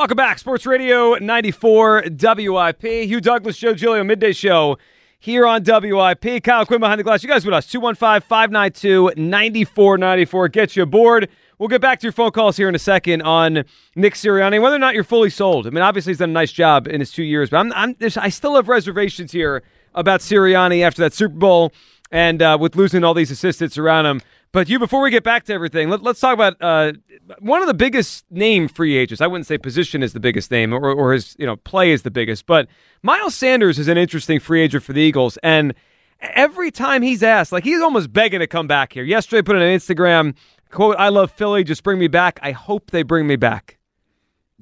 Welcome back. Sports Radio 94 WIP. Hugh Douglas, Joe Giglio, midday show here on WIP. Kyle Quinn behind the glass. You guys with us. 215 592 9494. Get you aboard. We'll get back to your phone calls here in a second on Nick Sirianni, whether or not you're fully sold. I mean, obviously, he's done a nice job in his two years, but I'm, I'm, I still have reservations here about Sirianni after that Super Bowl and uh, with losing all these assistants around him. But you, before we get back to everything, let, us talk about uh, one of the biggest name free agents. I wouldn't say position is the biggest name, or, or his you know play is the biggest, but Miles Sanders is an interesting free agent for the Eagles, and every time he's asked, like he's almost begging to come back here. Yesterday, put on Instagram quote: "I love Philly, just bring me back. I hope they bring me back."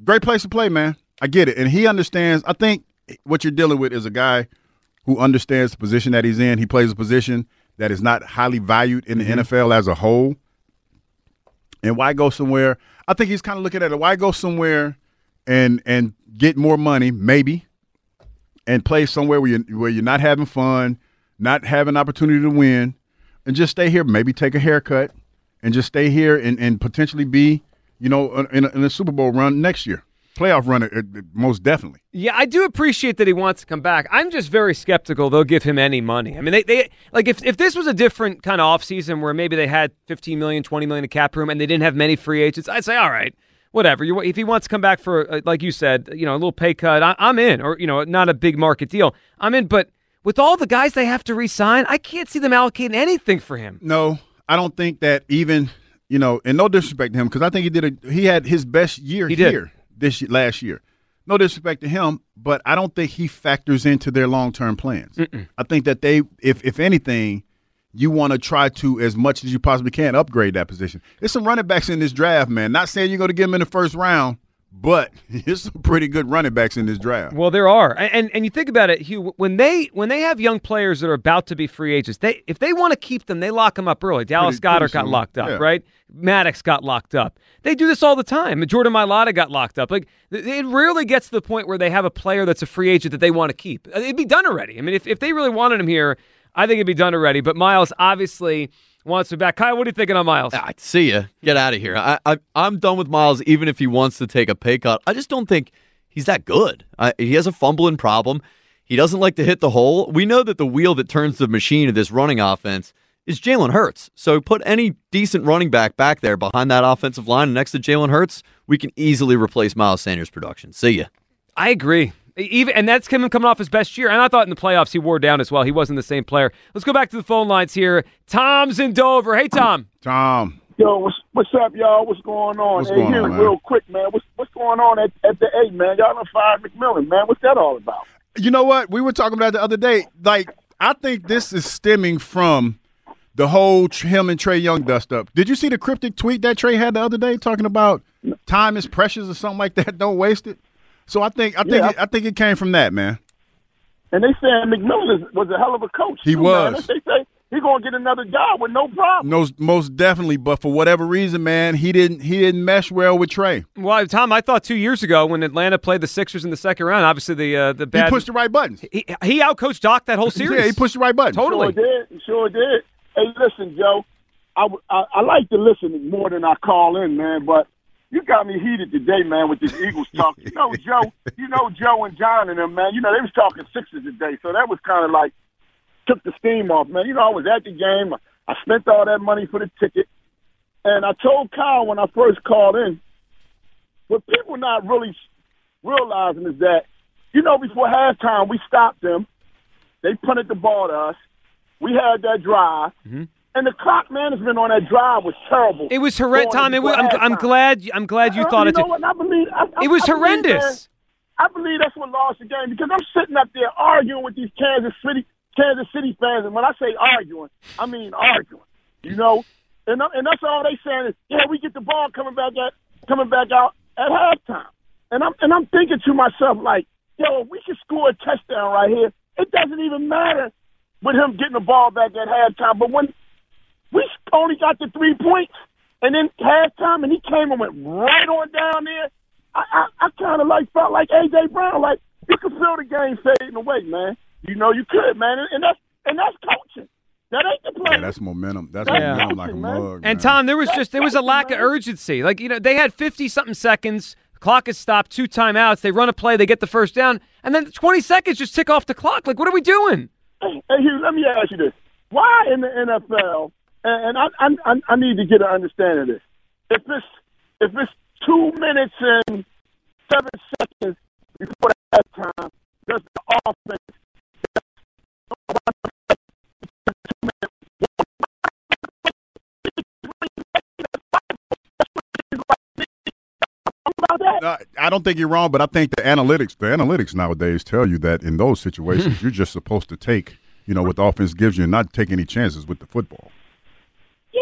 Great place to play, man. I get it, and he understands. I think what you're dealing with is a guy who understands the position that he's in. He plays a position that is not highly valued in the mm-hmm. NFL as a whole. And why go somewhere? I think he's kind of looking at it. Why go somewhere and and get more money, maybe, and play somewhere where you where you're not having fun, not having opportunity to win, and just stay here. Maybe take a haircut and just stay here and, and potentially be, you know, in a, in a Super Bowl run next year playoff runner, uh, most definitely. Yeah, I do appreciate that he wants to come back. I'm just very skeptical they'll give him any money. I mean, they, they like if, if this was a different kind of offseason where maybe they had 15 million, 20 million in cap room and they didn't have many free agents, I'd say, all right, whatever. You, if he wants to come back for, uh, like you said, you know, a little pay cut, I, I'm in, or, you know, not a big market deal. I'm in, but with all the guys they have to re-sign, I can't see them allocating anything for him. No, I don't think that even, you know, and no disrespect to him, because I think he did a, he had his best year he here. This last year. No disrespect to him, but I don't think he factors into their long term plans. Mm-mm. I think that they, if if anything, you want to try to as much as you possibly can upgrade that position. There's some running backs in this draft, man. Not saying you're going to get them in the first round, but there's some pretty good running backs in this draft. Well, there are, and and you think about it, Hugh. When they when they have young players that are about to be free agents, they if they want to keep them, they lock them up early. Dallas pretty, Goedert pretty got locked up, yeah. right? Maddox got locked up. They do this all the time. Jordan Mailata got locked up. Like it rarely gets to the point where they have a player that's a free agent that they want to keep. Uh, it'd be done already. I mean, if if they really wanted him here, I think it'd be done already. But Miles obviously wants him back. Kyle, what are you thinking on Miles? I see you. Get out of here. I, I I'm done with Miles. Even if he wants to take a pay cut, I just don't think he's that good. I, he has a fumbling problem. He doesn't like to hit the hole. We know that the wheel that turns the machine of this running offense is Jalen Hurts. So put any decent running back back there behind that offensive line next to Jalen Hurts, we can easily replace Miles Sanders' production. See ya. I agree. Even and that's him coming off his best year. And I thought in the playoffs he wore down as well. He wasn't the same player. Let's go back to the phone lines here. Tom's in Dover. Hey, Tom. Tom. Yo, what's, what's up, y'all? What's going on? What's hey, going here, on, real quick, man. What's what's going on at, at the eight, man? Y'all done fired McMillan, man. What's that all about? You know what? We were talking about the other day. Like, I think this is stemming from the whole him and Trae Young dust up. Did you see the cryptic tweet that Trae had the other day talking about time is precious or something like that? Don't waste it. So I think I think yeah. it, I think it came from that man. And they saying McMillan was a hell of a coach. He too, was. Man. They say he's gonna get another job with no problem. No, most definitely. But for whatever reason, man, he didn't he didn't mesh well with Trae. Well, Tom, I thought two years ago when Atlanta played the Sixers in the second round, obviously the uh, the bad he pushed the right buttons. He, he outcoached Doc that whole series. yeah, he pushed the right buttons. Totally. Sure did. Sure did. Hey, listen, Joe. I, I, I like to listen more than I call in, man. But you got me heated today, man, with this Eagles talk. You know, Joe, you know Joe and John and them, man. You know, they was talking Sixers today, so that was kind of like took the steam off, man. You know, I was at the game. I spent all that money for the ticket, and I told Kyle when I first called in, what people not really realizing is that, you know, before halftime we stopped them. They punted the ball to us. We had that drive. Mm-hmm. And the clock management on that drive was terrible. It was horrendous, Tom. It was, I'm, I'm, glad. I'm glad you uh, thought you it. Know what? I believe I, it was I horrendous. Believe, I believe that's what lost the game because I'm sitting up there arguing with these Kansas City Kansas City fans, and when I say arguing, I mean arguing. You know, and and that's all they saying is, yeah, we get the ball coming back at coming back out at halftime, and I'm and I'm thinking to myself like, yo, we can score a touchdown right here. It doesn't even matter with him getting the ball back at halftime, but when we only got the three points, and then halftime, and he came and went right on down there. I, I, I kind of like felt like AJ Brown, like you could feel the game fading away, man. You know you could, man, and that's and that's coaching. That ain't the play. Yeah, that's momentum. That's, that's momentum like a mug. And Tom, there was just there was a lack of urgency. Like you know, they had fifty something seconds. Clock is stopped, two timeouts. They run a play, they get the first down, and then 20 seconds just tick off the clock. Like, what are we doing? Hey, Hugh, let me ask you this: Why in the NFL? And I, I, I need to get an understanding of this. If it's if it's two minutes and seven seconds before the halftime, does the offense about? I don't think you're wrong, but I think the analytics, the analytics nowadays tell you that in those situations, mm-hmm. you're just supposed to take, you know, what the offense gives you and not take any chances with the football.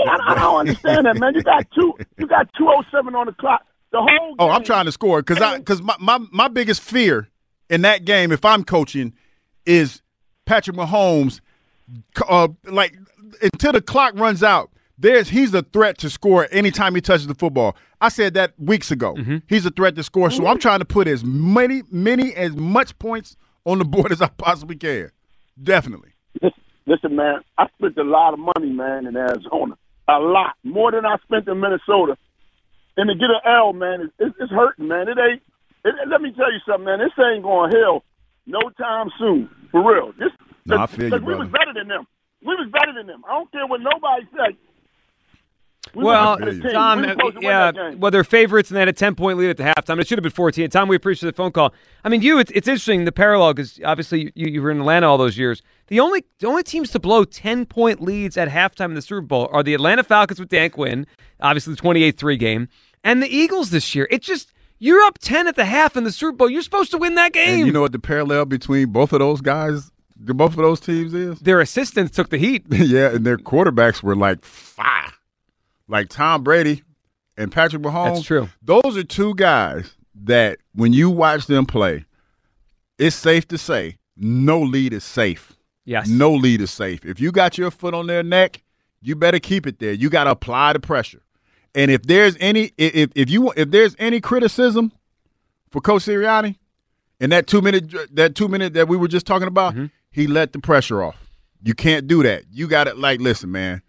Yeah, I, I don't understand that, man. You got two, you got two oh seven on the clock. The whole. Oh, I'm trying to score because I because my, my my biggest fear in that game, if I'm coaching, is Patrick Mahomes. Uh, like until the clock runs out, there's he's a threat to score anytime he touches the football. I said that weeks ago. He's a threat to score, so I'm trying to put as many many as much points on the board as I possibly can. Definitely. Listen, man, I spent a lot of money, man, in Arizona. A lot. More than I spent in Minnesota. And to get an L, man, it's, it's, hurting, man. It ain't. It, let me tell you something, man. This ain't going to hell no time soon. For real. This, No, I feel you, because we brother. was better than them. We was better than them. I don't care what nobody says. We well, was a better team. Tom, we uh, was supposed to win yeah, well, they're favorites and they had a 10 point lead at the halftime. It should have been 14. Tom, we appreciate the phone call. I mean, you, it's, it's interesting, the parallel, because obviously you, you were in Atlanta all those years. The only the only teams to blow 10 point leads at halftime in the Super Bowl are the Atlanta Falcons with Dan Quinn, obviously the 28 3 game, and the Eagles this year. It's just, you're up 10 at the half in the Super Bowl. You're supposed to win that game. And you know what the parallel between both of those guys, both of those teams is? Their assistants took the heat. yeah, and their quarterbacks were like fire. Like Tom Brady and Patrick Mahomes. That's true. Those are two guys that when you watch them play, it's safe to say no lead is safe. Yes. No lead is safe. If you got your foot on their neck, you better keep it there. You got to apply the pressure. And if there's any if if you if there's any criticism for Coach Sirianni in that two minute that two minute that we were just talking about, Mm-hmm. he let the pressure off. You can't do that. You got to like listen, man.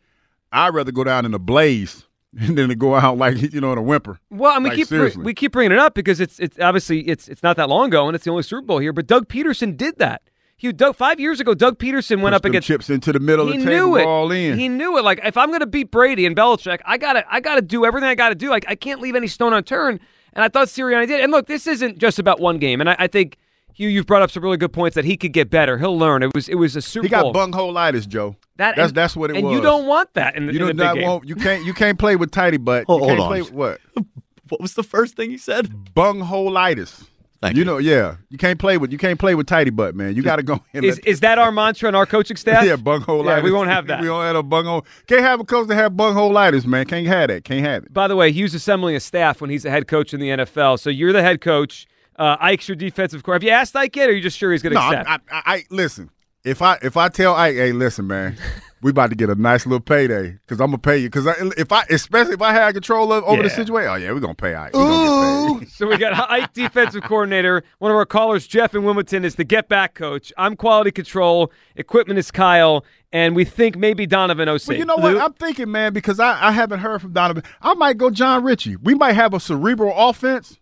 I'd rather go down in a blaze than to go out like you know in a whimper. Well, and we Like, keep seriously. we keep bringing it up because it's it's obviously it's it's not that long ago and it's the only Super Bowl here. But Doug Pederson did that. He Doug five years ago. Doug Pederson went up against. chips into the middle He of the table. knew we're it. all in. He knew it. Like if I'm going to beat Brady and Belichick, I gotta I gotta do everything I got to do. Like I can't leave any stone unturned. And I thought Sirianni did. And look, this isn't just about one game. And I, I think Hugh, you've brought up some really good points that he could get better. He'll learn. It was it was a Super he got Bowl. bungholitis, Joe. That that's and, that's what it and was. you don't want that in the, You in do the big not game. want. You can't. You can't play with tighty butt. Hold- you can't hold play on. with what? What was the first thing you said? Bungholitis. Thank you you. know, yeah. You can't play with. You can't play with tighty butt, man. You got to go in. Is is that our mantra in our coaching staff? yeah, bungholitis. Yeah, we won't have that. we don't have a bunghole. Can't have a coach that have bungholitis, man. Can't have that. Can't have it. By the way, Hugh's assembling a staff when he's the head coach in the NFL. So you're the head coach. Uh, Ike's your defensive core. Have you asked Ike yet, or are you just sure he's going to No, I, accept? I, I, I listen. If I if I tell Ike, hey, listen, man, we about to get a nice little payday because I'm gonna pay you. Because if I, especially if I had control of over the situation, oh yeah, we're gonna pay Ike. We gonna get paid. so we got Ike, defensive coordinator. One of our callers, Jeff in Wilmington, is the get back coach. I'm quality control. Equipment is Kyle, and we think maybe Donovan OC. But you know what? I'm thinking, man, because I, I haven't heard from Donovan. I might go Jon Ritchie. We might have a cerebral offense,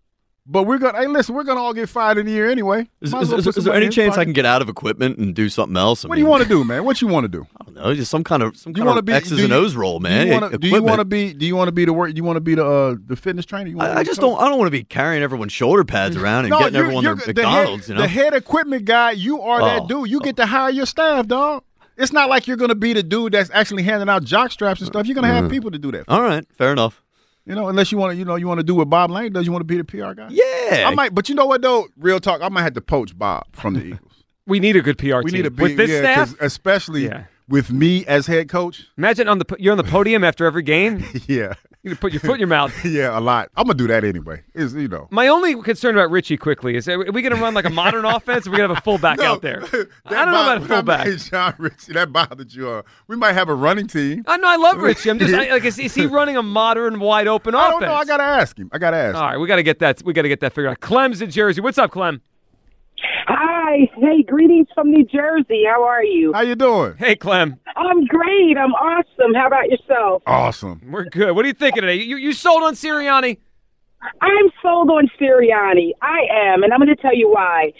but we're gonna. Hey, listen, we're gonna all get fired in the year anyway. Is, is- well is- is there any chance I can get out of equipment and do something else? I What do you want to do, man? What you want to do? I don't know, just some kind of some Do you kind want to of be X's and you- O's role, man. Do you wanna- do you Equipment. want to be? Do you want to be the work? Do you want to be the uh, the fitness trainer? I, I just don't. I don't want to be carrying everyone's shoulder pads around and No, getting you're- everyone you're their the McDonald's. head, you know, the head equipment guy. You are that Oh. dude. You get to hire your staff, dog. It's not like you're gonna be the dude that's actually handing out jock straps and stuff. You're gonna Mm. have people to do that. all right, fair enough. You know, unless you want to, you know, you want to do what Bob Lane does. You want to be the PR guy. Yeah, I might, but you know what though? Real talk. I might have to poach Bob from the Eagles. we need a good PR We team. need a big, with this yeah, staff. especially Yeah. with me as head coach. Imagine on the you're on the podium after every game. Yeah, You put your foot in your mouth. yeah, a lot. I'm gonna do that anyway. Is you know. My only concern about Ritchie quickly is: are we going to run like a modern offense? Or are we going to have a fullback out there? I don't know about a fullback. Hey, Jon Ritchie, that bothered you. Uh, we might have a running team. I know I love Ritchie. I'm just I, like, is, is he running a modern, wide open I offense? don't know. I gotta ask him. I gotta ask. All right, we got to get that. We got to get that figured out. Clem's in Jersey. What's up, Clem? Hi. Hey, greetings from New Jersey. How are you? How you doing? Hey, Clem. I'm great. I'm awesome. How about yourself? Awesome. We're good. What are you thinking today? You you sold on Sirianni? I'm sold on Sirianni. I am, and I'm going to tell you why.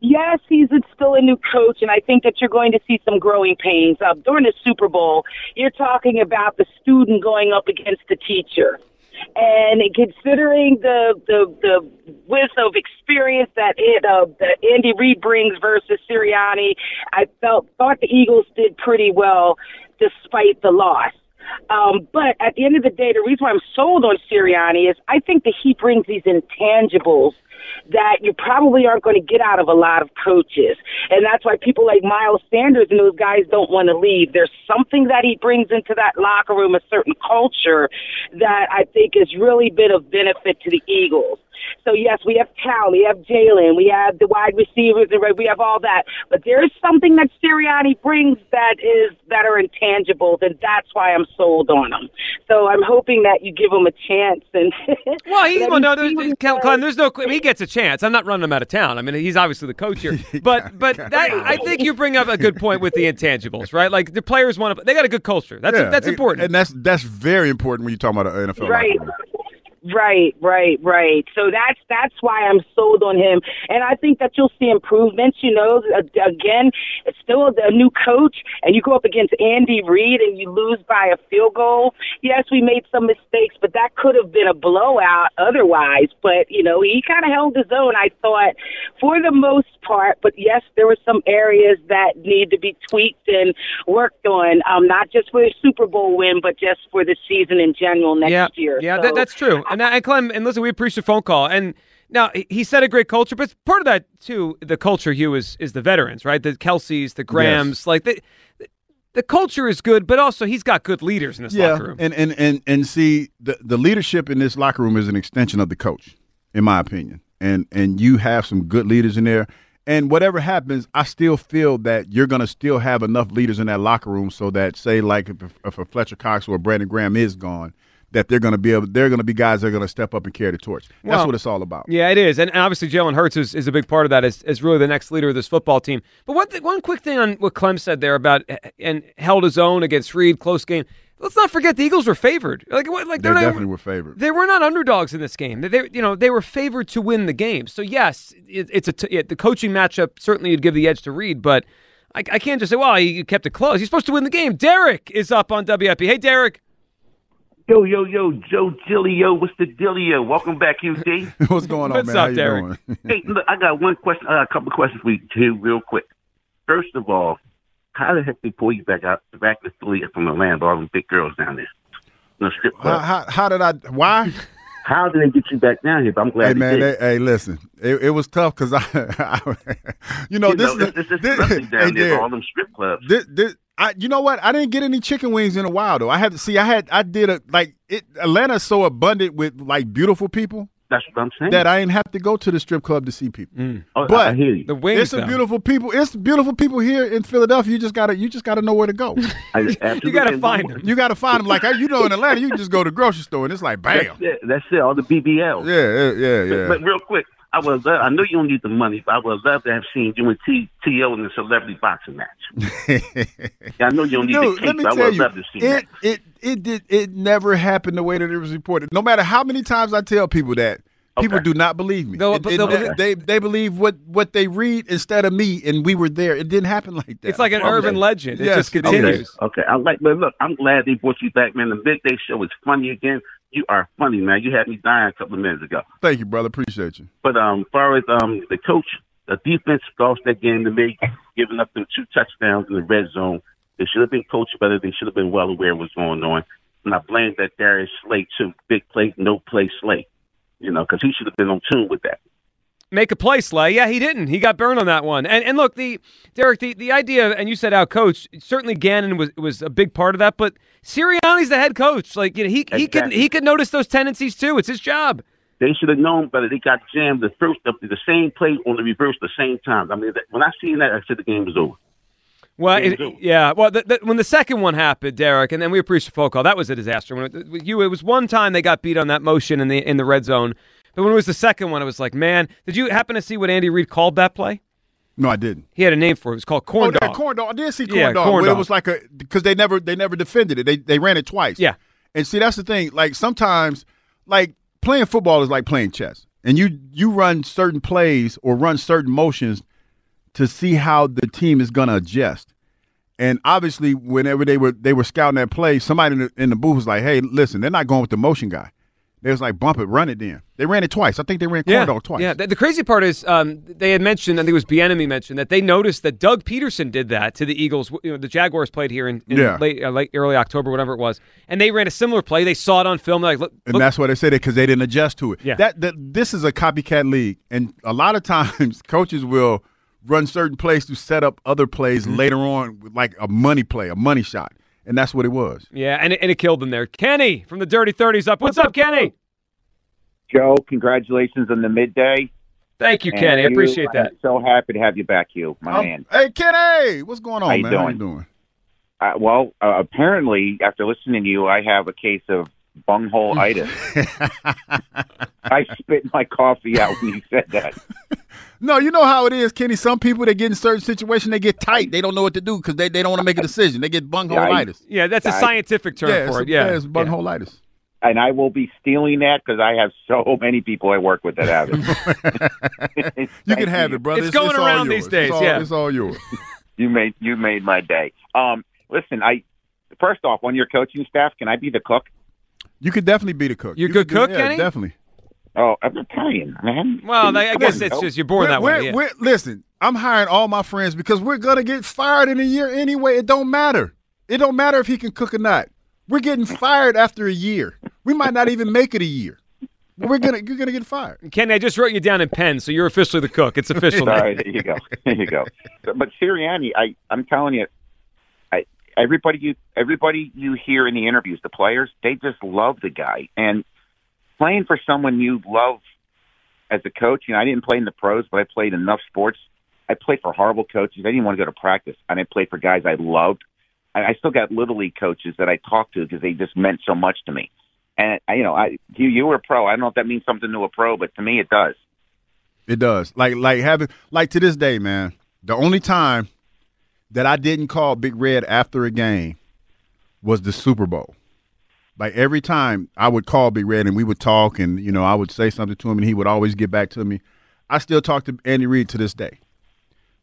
Yes, he's still a new coach, and I think that you're going to see some growing pains. Uh, during the Super Bowl, you're talking about the student going up against the teacher. And considering the the the width of experience that it uh, that Andy Reid brings versus Sirianni, I felt thought the Eagles did pretty well despite the loss. Um, but at the end of the day, the reason why I'm sold on Sirianni is I think that he brings these intangibles that you probably aren't going to get out of a lot of coaches. And that's why people like Miles Sanders and those guys don't want to leave. There's something that he brings into that locker room, a certain culture that I think has really been of benefit to the Eagles. So yes, we have talent, we have Jalen, we have the wide receivers, and we have all that. But there is something that Sirianni brings that is that are intangibles, and that's why I'm sold on him. So I'm hoping that you give him a chance. And well, he, let well, me no, see there's, what he Clem, does. There's no. I mean, he gets a chance. I'm not running him out of town. I mean, he's obviously the coach here. But but that I think you bring up a good point with the intangibles, right? Like the players want to. They got a good culture. That's Yeah, that's important. and that's that's very important when you talk about an NFL. Right. locker room. Right, right, right. So that's that's why I'm sold on him, and I think that you'll see improvements. You know, again, it's still a new coach, and you go up against Andy Reid and you lose by a field goal. Yes, we made some mistakes, but that could have been a blowout otherwise. But you know, he kind of held his own. I thought, for the most part. But yes, there were some areas that need to be tweaked and worked on. Um, not just for the Super Bowl win, but just for the season in general next yeah, year. yeah, So- that, that's true. And, and Clem, and listen, we appreciate the phone call. And now he- said a great culture, but part of that too, the culture, Hugh, is is the veterans, right? The Kelces, the Grahams, like the the culture is good, but also he's got good leaders in this yeah, locker room. and and and and see the the leadership in this locker room is an extension of the coach, in my opinion. And and you have some good leaders in there. And whatever happens, I still feel that you're going to still have enough leaders in that locker room so that, say, like if, if a Fletcher Cox or Brandon Graham is gone, that they're going to be able, they're going to be guys that are going to step up and carry the torch. That's Well, what it's all about. Yeah, it is, and, and obviously Jalen Hurts is, is a big part of that. As, as really the next leader of this football team. But one th- one quick thing on what Clem said there about and held his own against Reid, close game. Let's not forget the Eagles were favored. Like what? Like They they're not, definitely were favored. They were not underdogs in this game. They, they you know they were favored to win the game. So yes, it, it's a t- it, the coaching matchup certainly would give the edge to Reid, but I, I can't just say well he kept it close. He's supposed to win the game. Derek is up on WIP. Hey Derek. Yo, yo, yo, Joe Gilio, what's the dealio? Welcome back, UD. What's going on, What's man? up, How you Derek? doing? hey, look, I got one question, uh, a couple of questions for you, too, real quick. First of all, how the heck they pull you back out, back to Philly from Atlanta, all them big girls down there? In the strip club. how, how did I? Why? How did they get you back down here? But I'm glad Hey they man, did. hey, hey, listen, it, it was tough because I, I, you know, you this know, is it's, it's this, nothing hey, down there, Derek, all them strip clubs. this, this, I, you know what? I didn't get any chicken wings in a while though. I had to see. I had, I did a like it. Atlanta's so abundant with like beautiful people That's what I'm saying. that I didn't have to go to the strip club to see people. Mm. oh, but- I hear you. The wings. It's some beautiful people. It's beautiful people here in Philadelphia. You just gotta, you just gotta know where to go. I, absolutely. You gotta find them. you gotta find them. Like you know, in Atlanta, you just go to the grocery store and it's like, That's bam. it. That's it. All the BBLs. Yeah, yeah, yeah, But, yeah. but real quick, I would love, I know you don't need the money, but I would love to have seen you and T T.O. in a celebrity boxing match. Yeah, I know you don't need Dude, the cake, but I would you, love to see it, that. it it did it never happened the way that it was reported. No matter how many times I tell people that, people Okay. do not believe me. They'll- It- but it- they'll they, believe- they they believe what what they read instead of me, and we were there. It didn't happen like that. It's like an I promise urban legend. It Yes, just continues. is. Okay, I like, but look, I'm glad they brought you back, man. The midday show is funny again. You are funny, man. You had me dying a couple of minutes ago. Thank you, brother. Appreciate you. But um, as far as um the coach, the defense lost that game to me, giving up them two touchdowns in the red zone. They should have been coached better. They should have been well aware of what's going on. And I blame that Darius Slay too. Big play, no play Slay. You know, because he should have been on tune with that. Make a play, Slay. Yeah, he didn't. He got burned on that one. And and look, the Derek, the, the idea, and you said out coach. Certainly, Gannon was was a big part of that. But Sirianni's the head coach. Like you know, he he could he could notice those tendencies too. It's his job. They should have known better. They got jammed the first the, the same play on the reverse the same time. I mean, that, when I seen that, I said the game was over. Well, Yeah, it- yeah. Well, the, the, when the second one happened, Derek, and then we appreciate the phone call. That was a disaster. When it, you, it was one time they got beat on that motion in the in the red zone. But when it was the second one, I was like, man, did you happen to see what Andy Reid called that play? No, I didn't. He had a name for it. It was called oh, corn oh, dog. that corn dog. I did see corn Yeah, dog. corn but dog. It was like a because they never they never defended it. They they ran it twice. Yeah. And see, that's the thing. Like sometimes, like playing football is like playing chess, and you you run certain plays or run certain motions to see how the team is going to adjust. And obviously, whenever they were they were scouting that play, somebody in the, in the booth was like, "Hey, listen, they're not going with the motion guy." They was like, "Bump it, run it." Then they ran it twice. I think they ran corn dog twice. yeah. The, the crazy part is um, they had mentioned, I think it was Bieniemy mentioned that they noticed that Doug Pederson did that to the Eagles. You know, the Jaguars played here in, in Yeah. late, uh, late early October, whatever it was, and they ran a similar play. They saw it on film. Like, look, And look, that's why they said it because they didn't adjust to it. Yeah. That, that this is a copycat league, and a lot of times coaches will run certain plays to set up other plays Mm-hmm. later on, like a money play, a money shot, and that's what it was. yeah, and it, and it killed them there. Kenny from the Dirty Thirties up. What's up, Kenny? Joe, congratulations on the midday. Thank you, And Kenny. I you- appreciate that. I'm so happy to have you back, you, my Um, man. Hey, Kenny, what's going on, How you man? How you doing? doing? Uh, well, uh, apparently, after listening to you, I have a case of bunghole itis. I spit my coffee out when you said that. No, you know how it is, Kenny. Some people that get in certain situations, they get tight. They don't know what to do because they, they don't want to make a decision. They get bunghole-itis. Yeah, that's a scientific term yeah, for it's, it. Yeah, it's bunghole-itis. And I will be stealing that because I have so many people I work with that have it. You can have you. it, brother. It's going all around these days, It's all, yeah. it's all yours. You made you made my day. Um, listen, I first off on your coaching staff, can I be the cook? You could definitely be the cook. You're a good could do- cook, yeah, Kenny? Definitely. Oh, I'm Italian, man. Well, I, I guess it's just you're born We're- that way. we're- yeah. we're- listen, I'm hiring all my friends because we're gonna get fired in a year anyway. It don't matter. It don't matter if he can cook or not. We're getting fired after a year. We might not even make it a year. We're gonna you're gonna get fired. Kenny, I just wrote you down in pen, so you're officially the cook. It's official. All now. there you go. There you go. But, but Sirianni, I I'm telling you, I everybody you everybody you hear in the interviews, the players, they just love the guy. And playing for someone you love as a coach, you know, I didn't play in the pros, but I played enough sports. I played for horrible coaches. I didn't want to go to practice, and I played for guys I loved. And I still got little league coaches that I talked to because they just meant so much to me. And you know, I you you were a pro. I don't know if that means something to a pro, but to me it does. It does. Like like having like to this day, man. The only time that I didn't call Big Red after a game was the Super Bowl. Like every time I would call Big Red and we would talk and you know I would say something to him and he would always get back to me. I still talk to Andy Reid to this day.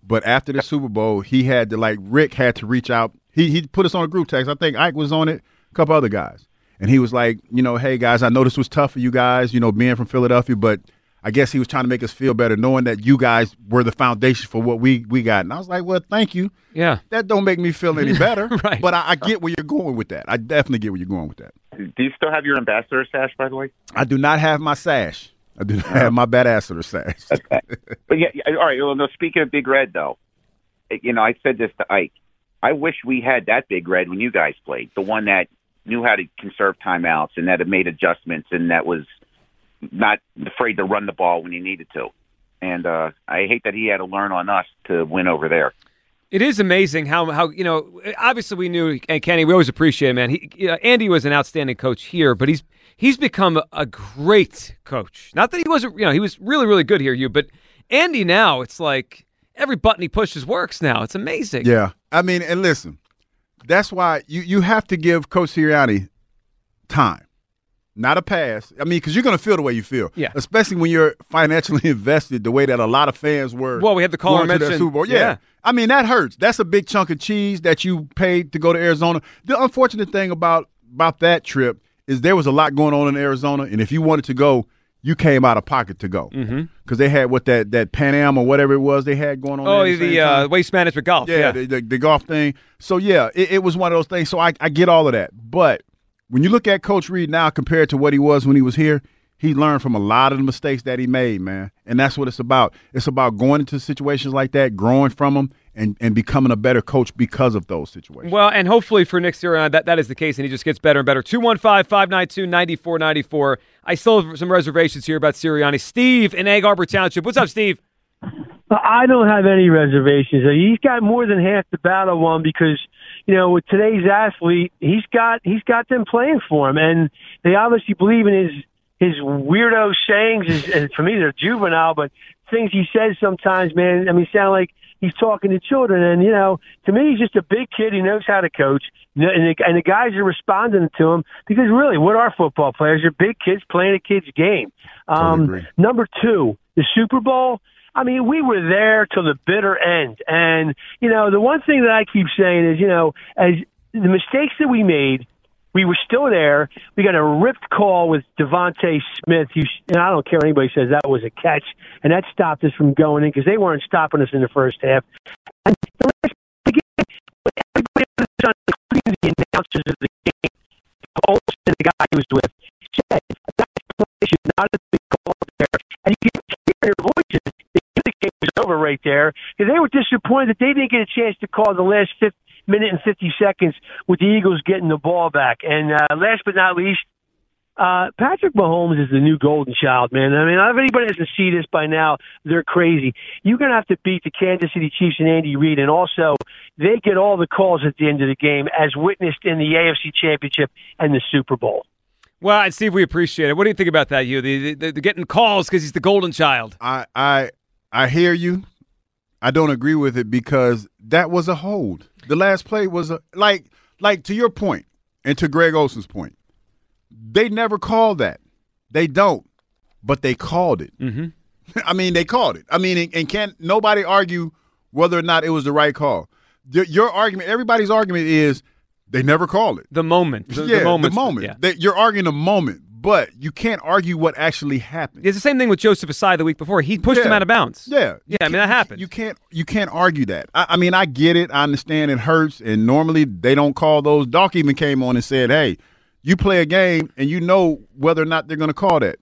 But after the Super Bowl, he had to like Rick had to reach out. He he put us on a group text. I think Ike was on it, a couple other guys. And he was like, you know, hey guys, I know this was tough for you guys, you know, being from Philadelphia, but I guess he was trying to make us feel better, knowing that you guys were the foundation for what we we got. And I was like, well, thank you. Yeah. That don't make me feel any better, Right. But I, I get where you're going with that. I definitely get where you're going with that. Do you still have your ambassador sash, by the way? I do not have my sash. I do not oh. have my badass or sash. But yeah, yeah, all right. Well, no. Speaking of Big Red, though, you know, I said this to Ike. I wish we had that Big Red when you guys played, the one that knew how to conserve timeouts and that had made adjustments and that was not afraid to run the ball when he needed to. And uh, I hate that he had to learn on us to win over there. It is amazing how how you know. Obviously, we knew and Kenny. We always appreciate him, man. He, uh, Andy was an outstanding coach here, but he's he's become a, a great coach. Not that he wasn't, you know, he was really really good here, you. But Andy now, it's like every button he pushes works now. It's amazing. Yeah, I mean, and listen, that's why you you have to give Coach Sirianni time, not a pass. I mean, because you're going to feel the way you feel. Yeah. especially when you're financially invested the way that a lot of fans were. Well, we had the caller going to that mention- Super Bowl. Yeah. yeah. I mean that hurts. That's a big chunk of cheese that you paid to go to Arizona. The unfortunate thing about about that trip is there was a lot going on in Arizona, and if you wanted to go, you came out of pocket to go because Mm-hmm. they had what that that Pan Am or whatever it was they had going on. Oh, the, the uh, waste management golf. Yeah, Yeah. The, the, the golf thing. So yeah, it, it was one of those things. So I, I get all of that. But when you look at Coach Reid now compared to what he was when he was here, he learned from a lot of the mistakes that he made, man. And that's what it's about. It's about going into situations like that, growing from them, and, and becoming a better coach because of those situations. Well, and hopefully for next year on, that, that is the case, and he just gets better and better. 215 592 9494. I still have some reservations here about Sirianni. Steve in Egg Harbor Township. What's up, Steve? I don't have any reservations. He's got more than half the battle won because, you know, with today's athlete, he's got he's got them playing for him, and they obviously believe in his his weirdo sayings. His, and for me, they're juvenile, but things he says sometimes, man. I mean, sound like he's talking to children. And you know, to me, he's just a big kid. He knows how to coach, and the, and the guys are responding to him because really, what are football players? They're big kids playing a kid's game. Um, number two, the Super Bowl. I mean, we were there till the bitter end. And, you know, the one thing that I keep saying is, you know, as the mistakes that we made, we were still there. We got a ripped call with DeVonta Smith. You, and I don't care what anybody says that was a catch, and that stopped us from going in because they weren't stopping us in the first half. And the last game, everybody on, including the announcers of the game, Olsen, the guy he was with, said that play should not have been called there. And you can hear their voices. Over right there because they were disappointed that they didn't get a chance to call the last 50 minute and 50 seconds with the Eagles getting the ball back. And uh, last but not least, uh, Patrick Mahomes is the new golden child, man. I mean, if anybody doesn't see this by now, they're crazy. You're going to have to beat the Kansas City Chiefs and Andy Reid, and also they get all the calls at the end of the game, as witnessed in the AFC Championship and the Super Bowl. Well, and Steve, we appreciate it. What do you think about that? You, the, the, the getting calls because he's the golden child. I I I hear you. I don't agree with it because that was a hold. The last play was a like like to your point and to Greg Olsen's point. They never called that. They don't, but they called it. Mm-hmm. I mean, they called it. I mean, and, and can't nobody argue whether or not it was the right call. Your, your argument, everybody's argument is they never called it. The moment. The, yeah, the moment. The moment. Yeah. They- you're arguing the moment, but you can't argue what actually happened. It's the same thing with Joseph Ossai the week before. He pushed him out of bounds. Yeah, Yeah, I mean, that happened. You can't you can't argue that. I, I mean, I get it. I understand it hurts, and normally they don't call those. Doc even came on and said, "Hey, you play a game, and you know whether or not they're going to call that."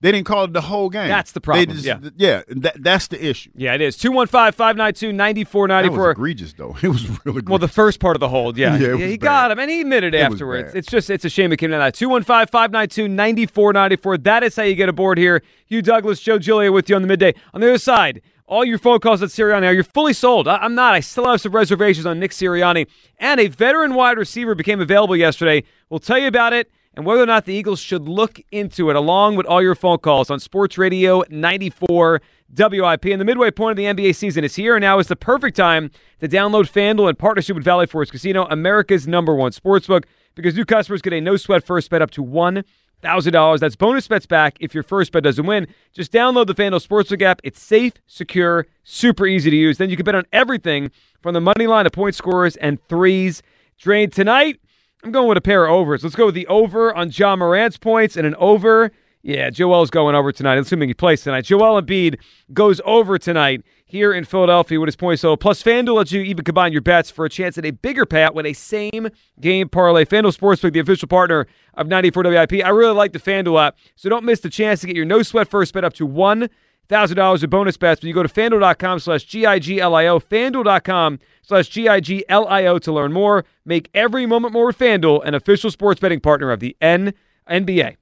They didn't call it the whole game. That's the They problem, just- yeah. yeah. That, that's the issue. Yeah, it is. 215 592 That was 9494. egregious, though. It was really good. Well, the first part of the hold, yeah. Yeah, was he bad. got him, and he admitted It afterwards. It's just, it's a shame it came to that. 215 592 9494. That is how you get aboard here. Hugh Douglas, Joe Giglio with you on the midday. On the other side, all your phone calls at Sirianni, are you fully sold? I- I'm not. I still have some reservations on Nick Sirianni. And a veteran wide receiver became available yesterday. We'll tell you about it and whether or not the Eagles should look into it, along with all your phone calls on Sports Radio 94 WIP. And the midway point of the NBA season is here, and now is the perfect time to download FanDuel in partnership with Valley Forge Casino, America's number one sportsbook, because new customers get a no sweat first bet up to $1,000. That's bonus bets back if your first bet doesn't win. Just download the FanDuel Sportsbook app. It's safe, secure, super easy to use. Then you can bet on everything from the money line to point scorers and threes. Drained tonight. I'm going with a pair of overs. Let's go with the over on Ja Morant's points and an over. Yeah, Joel's going over tonight, assuming he plays tonight. Joel Embiid goes over tonight here in Philadelphia with his points total. Plus, FanDuel lets you even combine your bets for a chance at a bigger payout with a same game parlay. FanDuel Sportsbook, the official partner of 94 WIP. I really like the FanDuel app, so don't miss the chance to get your no sweat first bet up to one thousand dollars in bonus bets when you go to fanduel.com slash G-I-G-L-I-O, fanduel.com slash G-I-G-L-I-O to learn more. Make every moment more with FanDuel, an official sports betting partner of the N- NBA.